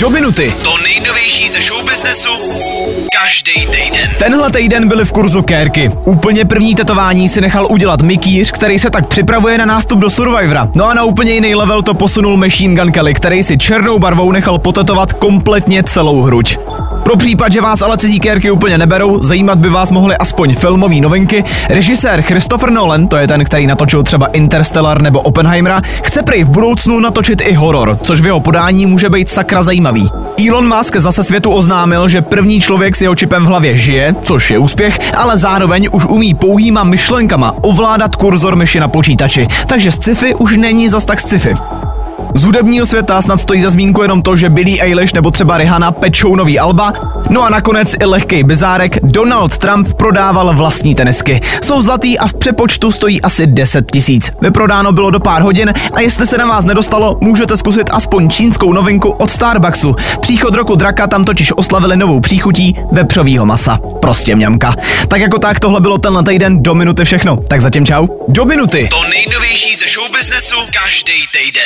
Do minuty. To nejnovější ze show businessu každý týden. Tenhle týden byli v kurzu kérky. Úplně první tetování si nechal udělat Mikýř, který se tak připravuje na nástup do Survivora. No a na úplně jiný level to posunul Machine Gun Kelly, který si černou barvou nechal potetovat kompletně celou hruď. Pro případ, že vás ale cizí kérky úplně neberou, zajímat by vás mohly aspoň filmové novinky. Režisér Christopher Nolan, to je ten, který natočil třeba Interstellar nebo Oppenheimera, chce prý v budoucnu natočit i horor, což v jeho podání může být sakra zajímavý. Elon Musk zase světu oznámil, že první člověk s jeho čipem v hlavě žije, což je úspěch, ale zároveň už umí pouhýma myšlenkama ovládat kurzor myši na počítači, takže sci-fi už není zas tak sci-fi. Z hudebního světa snad stojí za zmínku jenom to, že Billie Eilish nebo třeba Rihanna pečou nový alba. No a nakonec i lehkej bizárek, Donald Trump prodával vlastní tenisky. Jsou zlatý a v přepočtu stojí asi 10 tisíc. Vyprodáno bylo do pár hodin a jestli se na vás nedostalo, můžete zkusit aspoň čínskou novinku od Starbucksu. Příchod roku draka tam totiž oslavili novou příchutí vepřovýho masa. Prostě mňamka. Tak jako tak, tohle bylo tenhle týden do minuty všechno. Tak zatím čau. Do minuty. To nejnovější ze show businessu každý týden.